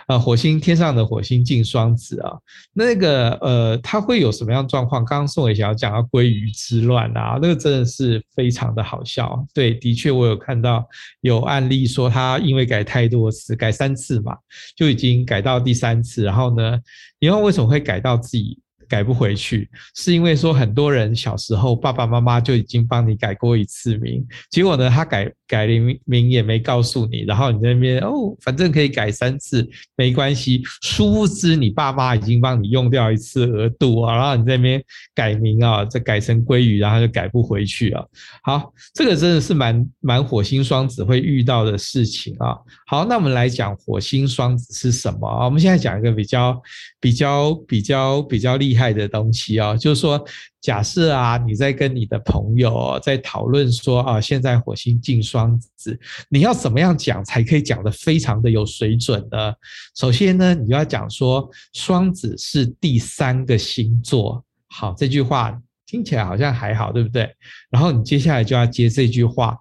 啊，火星天上的火星进双子啊，那个呃，它会有什么样状况？刚刚宋伟祥讲到鲑鱼之乱啊，那个真的是非常的好笑。对，的确我有看到有案例说他因为改太多次，改三次嘛，就已经改到第三次，然后呢，以后为什么会改到自己？改不回去，是因为说很多人小时候爸爸妈妈就已经帮你改过一次名，结果呢，他改改名名也没告诉你，然后你在那边哦，反正可以改三次，没关系。殊不知你爸妈已经帮你用掉一次额度啊，然后你在那边改名啊，再改成鲑鱼，然后就改不回去啊。好，这个真的是蛮蛮火星双子会遇到的事情啊。好，那我们来讲火星双子是什么啊？我们现在讲一个比较比较比较比较厉害。害的东西啊，就是说，假设啊，你在跟你的朋友在讨论说啊，现在火星进双子，你要怎么样讲才可以讲得非常的有水准呢？首先呢，你要讲说双子是第三个星座，好，这句话听起来好像还好，对不对？然后你接下来就要接这句话，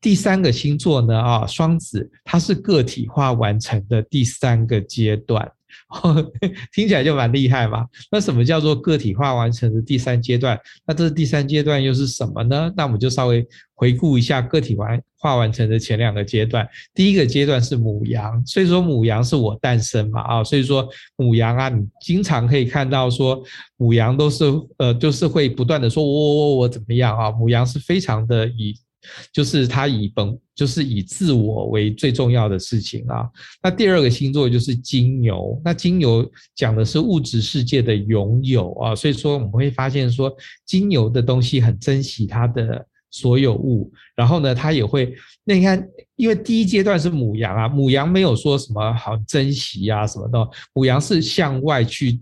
第三个星座呢啊，双子它是个体化完成的第三个阶段。听起来就蛮厉害嘛。那什么叫做个体化完成的第三阶段？那这第三阶段又是什么呢？那我们就稍微回顾一下个体完化完成的前两个阶段。第一个阶段是母羊，所以说母羊是我诞生嘛啊，所以说母羊啊，你经常可以看到说母羊都是呃，就是会不断的说我我我我怎么样啊？母羊是非常的以。就是他以本就是以自我为最重要的事情啊。那第二个星座就是金牛，那金牛讲的是物质世界的拥有啊，所以说我们会发现说金牛的东西很珍惜他的所有物，然后呢，他也会那你看，因为第一阶段是母羊啊，母羊没有说什么好珍惜啊什么的，母羊是向外去。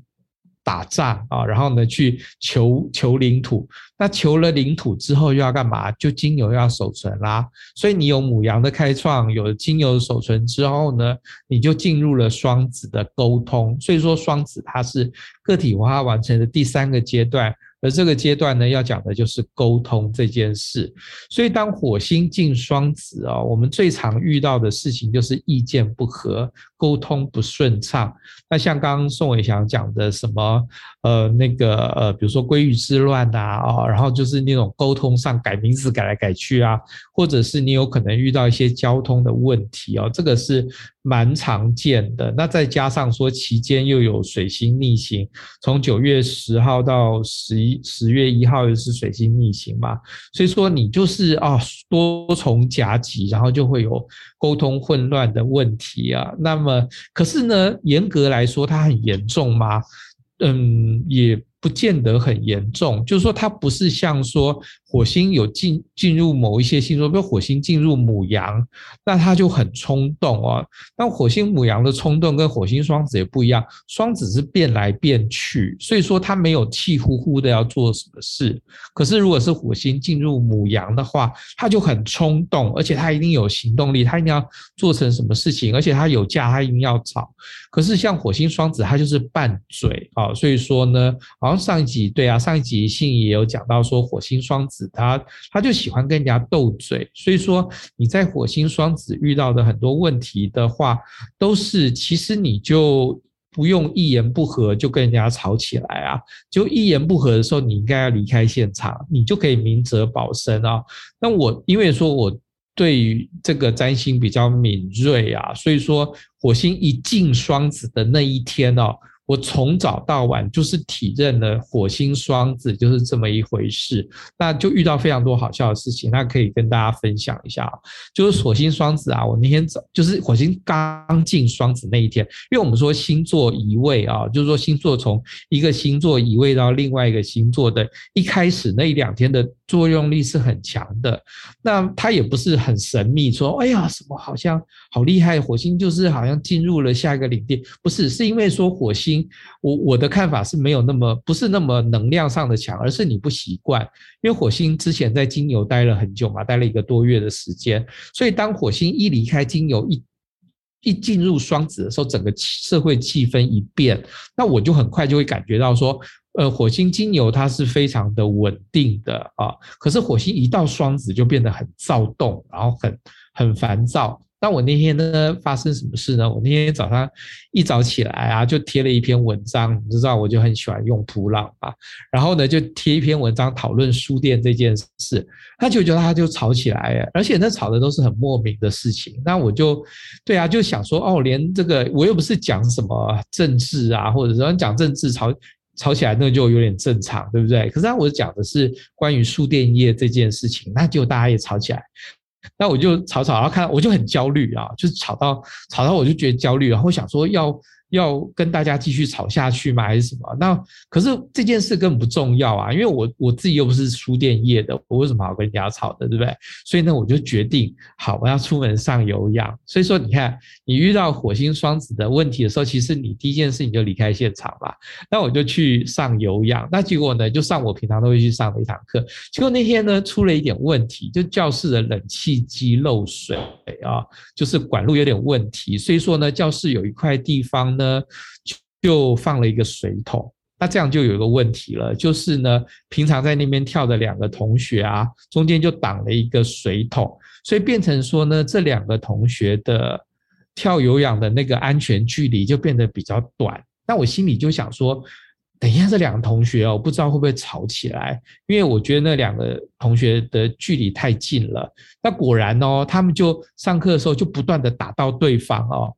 打仗啊，然后呢，去求求领土。那求了领土之后又要干嘛？就金牛要守存啦。所以你有母羊的开创，有了金牛的守存之后呢，你就进入了双子的沟通。所以说双子它是个体化完成的第三个阶段。而这个阶段呢，要讲的就是沟通这件事。所以当火星进双子啊，我们最常遇到的事情就是意见不合，沟通不顺畅。那像刚刚宋伟祥讲的什么，呃，那个呃，比如说归于之乱呐，啊，然后就是那种沟通上改名字改来改去啊，或者是你有可能遇到一些交通的问题哦，这个是蛮常见的。那再加上说期间又有水星逆行，从九月十号到十一。十月一号又是水星逆行嘛，所以说你就是啊多重夹击，然后就会有沟通混乱的问题啊。那么可是呢，严格来说它很严重吗？嗯，也不见得很严重，就是说它不是像说。火星有进进入某一些星座，比如火星进入母羊，那他就很冲动哦。那火星母羊的冲动跟火星双子也不一样，双子是变来变去，所以说他没有气呼呼的要做什么事。可是如果是火星进入母羊的话，他就很冲动，而且他一定有行动力，他一定要做成什么事情，而且他有假，他一定要吵。可是像火星双子，他就是拌嘴啊。所以说呢，好像上一集对啊，上一集信也有讲到说火星双子。他他就喜欢跟人家斗嘴，所以说你在火星双子遇到的很多问题的话，都是其实你就不用一言不合就跟人家吵起来啊，就一言不合的时候，你应该要离开现场，你就可以明哲保身啊。那我因为说我对于这个占星比较敏锐啊，所以说火星一进双子的那一天哦。我从早到晚就是体认了火星双子就是这么一回事，那就遇到非常多好笑的事情，那可以跟大家分享一下。就是火星双子啊，我那天早就是火星刚进双子那一天，因为我们说星座移位啊，就是说星座从一个星座移位到另外一个星座的一开始那两天的作用力是很强的。那它也不是很神秘，说哎呀什么好像好厉害，火星就是好像进入了下一个领地，不是，是因为说火星。我我的看法是没有那么不是那么能量上的强，而是你不习惯，因为火星之前在金牛待了很久嘛，待了一个多月的时间，所以当火星一离开金牛一一进入双子的时候，整个社会气氛一变，那我就很快就会感觉到说，呃，火星金牛它是非常的稳定的啊，可是火星一到双子就变得很躁动，然后很很烦躁。那我那天呢，发生什么事呢？我那天早上一早起来啊，就贴了一篇文章，你知道我就很喜欢用噗浪啊，然后呢就贴一篇文章讨论书店这件事，他就觉得他就吵起来，而且那吵的都是很莫名的事情。那我就对啊，就想说哦，连这个我又不是讲什么政治啊，或者说讲政治吵吵起来，那就有点正常，对不对？可是我讲的是关于书店业这件事情，那就大家也吵起来。那我就吵吵，然后看我就很焦虑啊，就是吵到吵到我就觉得焦虑，然后想说要。要跟大家继续吵下去吗？还是什么？那可是这件事根本不重要啊，因为我我自己又不是书店业的，我为什么要跟人家吵的，对不对？所以呢，我就决定，好，我要出门上有氧。所以说，你看，你遇到火星双子的问题的时候，其实你第一件事情就离开现场吧。那我就去上有氧，那结果呢，就上我平常都会去上的一堂课。结果那天呢，出了一点问题，就教室的冷气机漏水啊，就是管路有点问题。所以说呢，教室有一块地方呢。呢，就放了一个水桶，那这样就有一个问题了，就是呢，平常在那边跳的两个同学啊，中间就挡了一个水桶，所以变成说呢，这两个同学的跳有氧的那个安全距离就变得比较短。那我心里就想说，等一下这两个同学哦，不知道会不会吵起来，因为我觉得那两个同学的距离太近了。那果然哦，他们就上课的时候就不断的打到对方哦。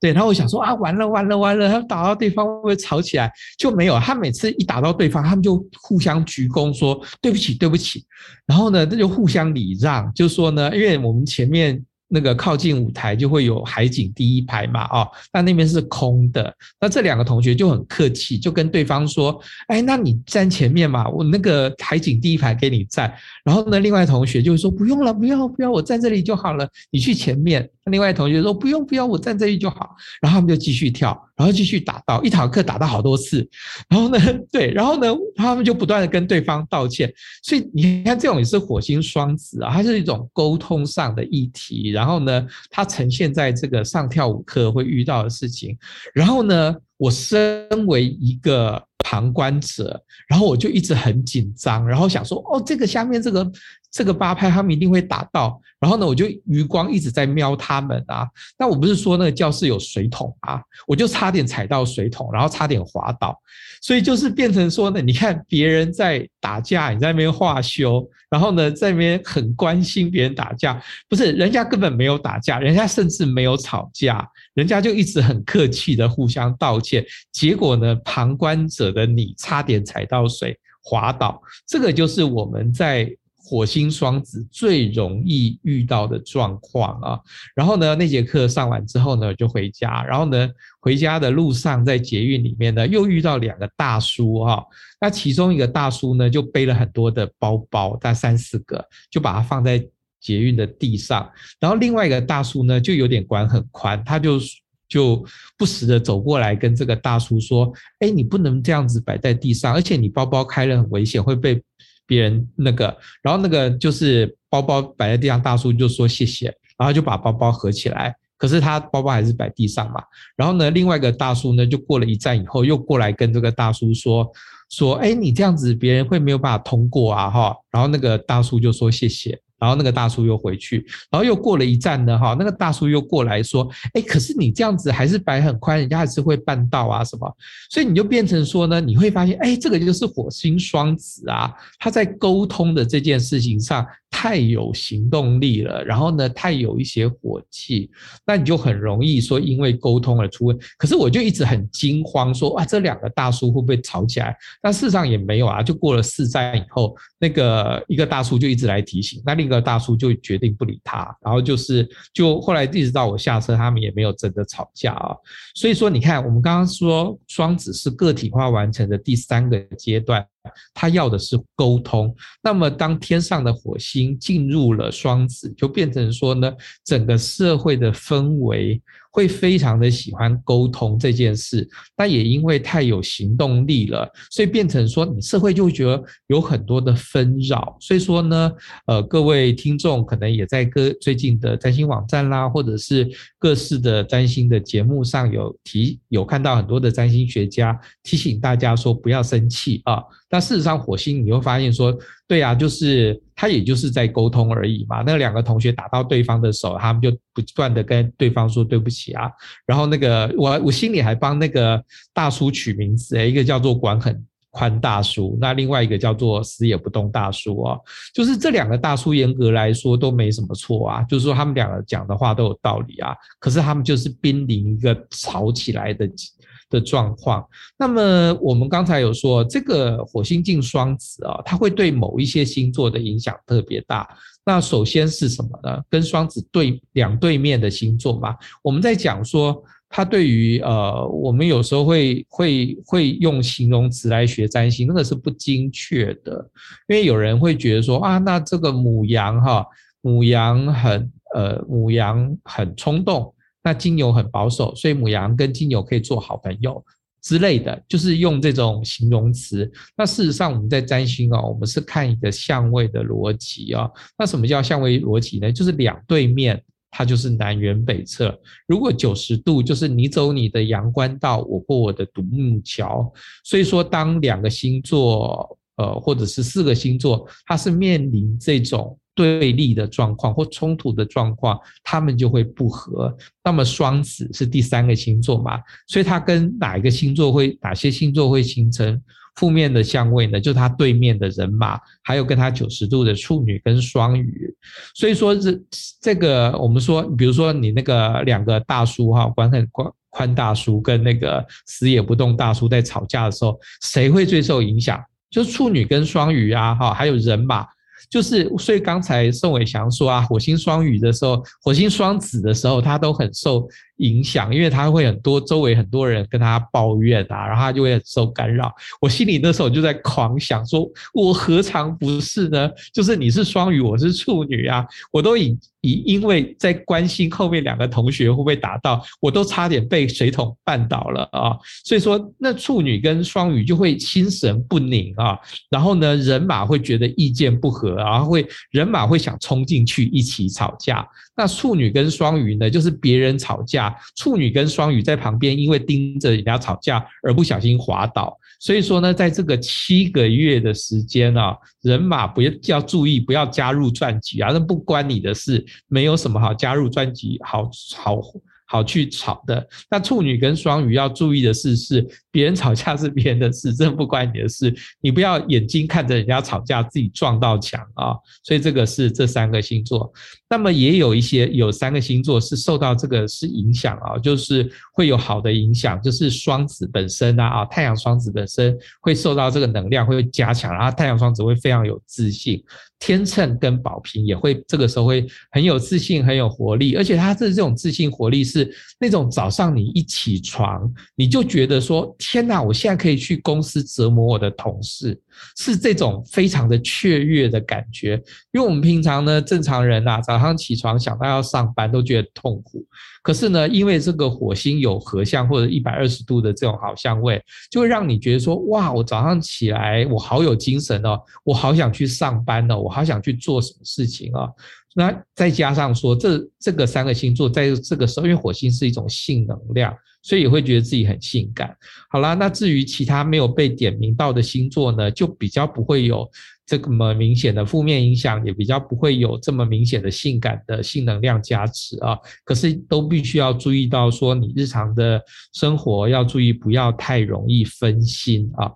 对，然后我想说啊，完了完了完了，他打到对方会不会吵起来？就没有，他每次一打到对方，他们就互相鞠躬说对不起对不起，然后呢，这就互相礼让，就说呢，因为我们前面。那个靠近舞台就会有海景第一排嘛，哦，那那边是空的。那这两个同学就很客气，就跟对方说：“哎，那你站前面嘛，我那个海景第一排给你站。”然后呢，另外同学就说：“不用了，不要不要，我站这里就好了，你去前面。”另外同学说：“不用不要，我站这里就好。”然后他们就继续跳。然后继续打到一堂课打到好多次，然后呢，对，然后呢，他们就不断的跟对方道歉。所以你看，这种也是火星双子啊，它是一种沟通上的议题。然后呢，它呈现在这个上跳舞课会遇到的事情。然后呢，我身为一个旁观者，然后我就一直很紧张，然后想说，哦，这个下面这个。这个八拍他们一定会打到，然后呢，我就余光一直在瞄他们啊。那我不是说那个教室有水桶啊，我就差点踩到水桶，然后差点滑倒。所以就是变成说呢，你看别人在打架，你在那边画休，然后呢，在那边很关心别人打架，不是人家根本没有打架，人家甚至没有吵架，人家就一直很客气的互相道歉。结果呢，旁观者的你差点踩到水滑倒，这个就是我们在。火星双子最容易遇到的状况啊，然后呢，那节课上完之后呢，就回家，然后呢，回家的路上在捷运里面呢，又遇到两个大叔哈，那其中一个大叔呢，就背了很多的包包，大概三四个，就把它放在捷运的地上，然后另外一个大叔呢，就有点管很宽，他就就不时的走过来跟这个大叔说，哎，你不能这样子摆在地上，而且你包包开了很危险，会被。别人那个，然后那个就是包包摆在地上，大叔就说谢谢，然后就把包包合起来。可是他包包还是摆地上嘛。然后呢，另外一个大叔呢，就过了一站以后，又过来跟这个大叔说说，哎，你这样子别人会没有办法通过啊，哈。然后那个大叔就说谢谢。然后那个大叔又回去，然后又过了一站呢，哈，那个大叔又过来说，哎，可是你这样子还是摆很宽，人家还是会绊到啊什么，所以你就变成说呢，你会发现，哎，这个就是火星双子啊，他在沟通的这件事情上太有行动力了，然后呢，太有一些火气，那你就很容易说因为沟通而出问。可是我就一直很惊慌说，说啊，这两个大叔会不会吵起来？但事实上也没有啊，就过了四站以后，那个一个大叔就一直来提醒，那另一个大叔就决定不理他，然后就是就后来一直到我下车，他们也没有真的吵架啊。所以说，你看我们刚刚说双子是个体化完成的第三个阶段。他要的是沟通，那么当天上的火星进入了双子，就变成说呢，整个社会的氛围。会非常的喜欢沟通这件事，但也因为太有行动力了，所以变成说你社会就会觉得有很多的纷扰。所以说呢，呃，各位听众可能也在各最近的占星网站啦，或者是各式的占星的节目上有提有看到很多的占星学家提醒大家说不要生气啊。但事实上，火星你会发现说。对啊，就是他，也就是在沟通而已嘛。那两个同学打到对方的手，他们就不断的跟对方说对不起啊。然后那个我我心里还帮那个大叔取名字，一个叫做管很宽大叔，那另外一个叫做死也不动大叔哦。就是这两个大叔严格来说都没什么错啊，就是说他们两个讲的话都有道理啊。可是他们就是濒临一个吵起来的。的状况，那么我们刚才有说，这个火星进双子啊，它会对某一些星座的影响特别大。那首先是什么呢？跟双子对两对面的星座嘛。我们在讲说，它对于呃，我们有时候会会会用形容词来学占星，那个是不精确的，因为有人会觉得说啊，那这个母羊哈，母羊很呃，母羊很冲动。那金牛很保守，所以母羊跟金牛可以做好朋友之类的，就是用这种形容词。那事实上，我们在占星啊，我们是看一个相位的逻辑啊。那什么叫相位逻辑呢？就是两对面，它就是南辕北辙。如果九十度，就是你走你的阳关道，我过我的独木桥。所以说，当两个星座，呃，或者是四个星座，它是面临这种。对立的状况或冲突的状况，他们就会不合。那么双子是第三个星座嘛，所以它跟哪一个星座会，哪些星座会形成负面的相位呢？就它对面的人马，还有跟它九十度的处女跟双鱼。所以说这这个我们说，比如说你那个两个大叔哈，管很宽宽大叔跟那个死也不动大叔在吵架的时候，谁会最受影响？就是处女跟双鱼啊，哈，还有人马。就是，所以刚才宋伟祥说啊，火星双鱼的时候，火星双子的时候，他都很受影响，因为他会很多周围很多人跟他抱怨啊，然后他就会很受干扰。我心里那时候就在狂想说，我何尝不是呢？就是你是双鱼，我是处女啊，我都已已因为在关心后面两个同学会不会打到，我都差点被水桶绊倒了啊。所以说，那处女跟双鱼就会心神不宁啊，然后呢，人马会觉得意见不合，然后会人马会想冲进去一起吵架。那处女跟双鱼呢，就是别人吵架，处女跟双鱼在旁边，因为盯着人家吵架而不小心滑倒。所以说呢，在这个七个月的时间啊，人马不要要注意，不要加入转局啊，那不关你的事，没有什么好加入转局，好好。好去吵的，那处女跟双鱼要注意的事是，别人吵架是别人的事，这不关你的事，你不要眼睛看着人家吵架，自己撞到墙啊。所以这个是这三个星座，那么也有一些有三个星座是受到这个是影响啊，就是会有好的影响，就是双子本身啊，啊，太阳双子本身会受到这个能量会加强，然后太阳双子会非常有自信。天秤跟宝瓶也会这个时候会很有自信，很有活力，而且他的这种自信活力是那种早上你一起床你就觉得说天哪，我现在可以去公司折磨我的同事，是这种非常的雀跃的感觉。因为我们平常呢，正常人呐，早上起床想到要上班都觉得痛苦。可是呢，因为这个火星有合相或者一百二十度的这种好相位，就会让你觉得说，哇，我早上起来我好有精神哦，我好想去上班哦，我好想去做什么事情哦。那再加上说，这这个三个星座在这个时候，因为火星是一种性能量，所以也会觉得自己很性感。好啦，那至于其他没有被点名到的星座呢，就比较不会有。这么明显的负面影响，也比较不会有这么明显的性感的性能量加持啊。可是都必须要注意到，说你日常的生活要注意，不要太容易分心啊。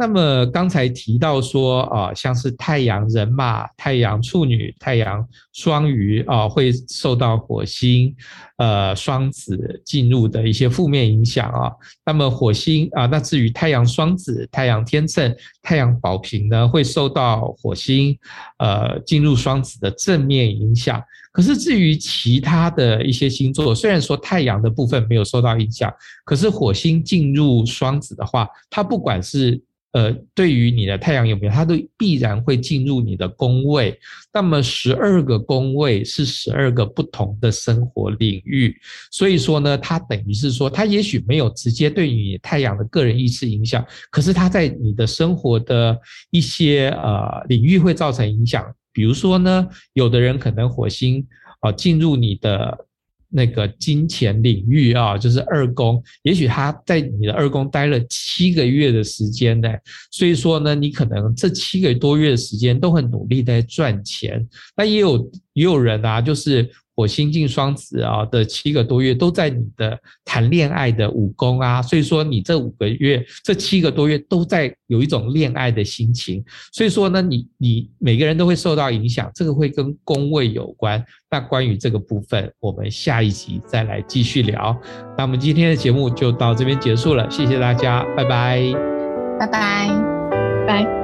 那么刚才提到说啊，像是太阳人马、太阳处女、太阳双鱼啊，会受到火星呃双子进入的一些负面影响啊。那么火星啊，那至于太阳双子、太阳天秤、太阳宝瓶呢，会受到火星呃进入双子的正面影响。可是至于其他的一些星座，虽然说太阳的部分没有受到影响，可是火星进入双子的话，它不管是呃，对于你的太阳有没有，它都必然会进入你的宫位。那么十二个宫位是十二个不同的生活领域，所以说呢，它等于是说，它也许没有直接对你太阳的个人意识影响，可是它在你的生活的一些呃领域会造成影响。比如说呢，有的人可能火星啊进入你的。那个金钱领域啊，就是二宫，也许他在你的二宫待了七个月的时间呢，所以说呢，你可能这七个多月的时间都很努力在赚钱，那也有也有人啊，就是。火星进双子啊的七个多月都在你的谈恋爱的五宫啊，所以说你这五个月这七个多月都在有一种恋爱的心情，所以说呢，你你每个人都会受到影响，这个会跟宫位有关。那关于这个部分，我们下一集再来继续聊。那我们今天的节目就到这边结束了，谢谢大家，拜拜，拜拜，拜。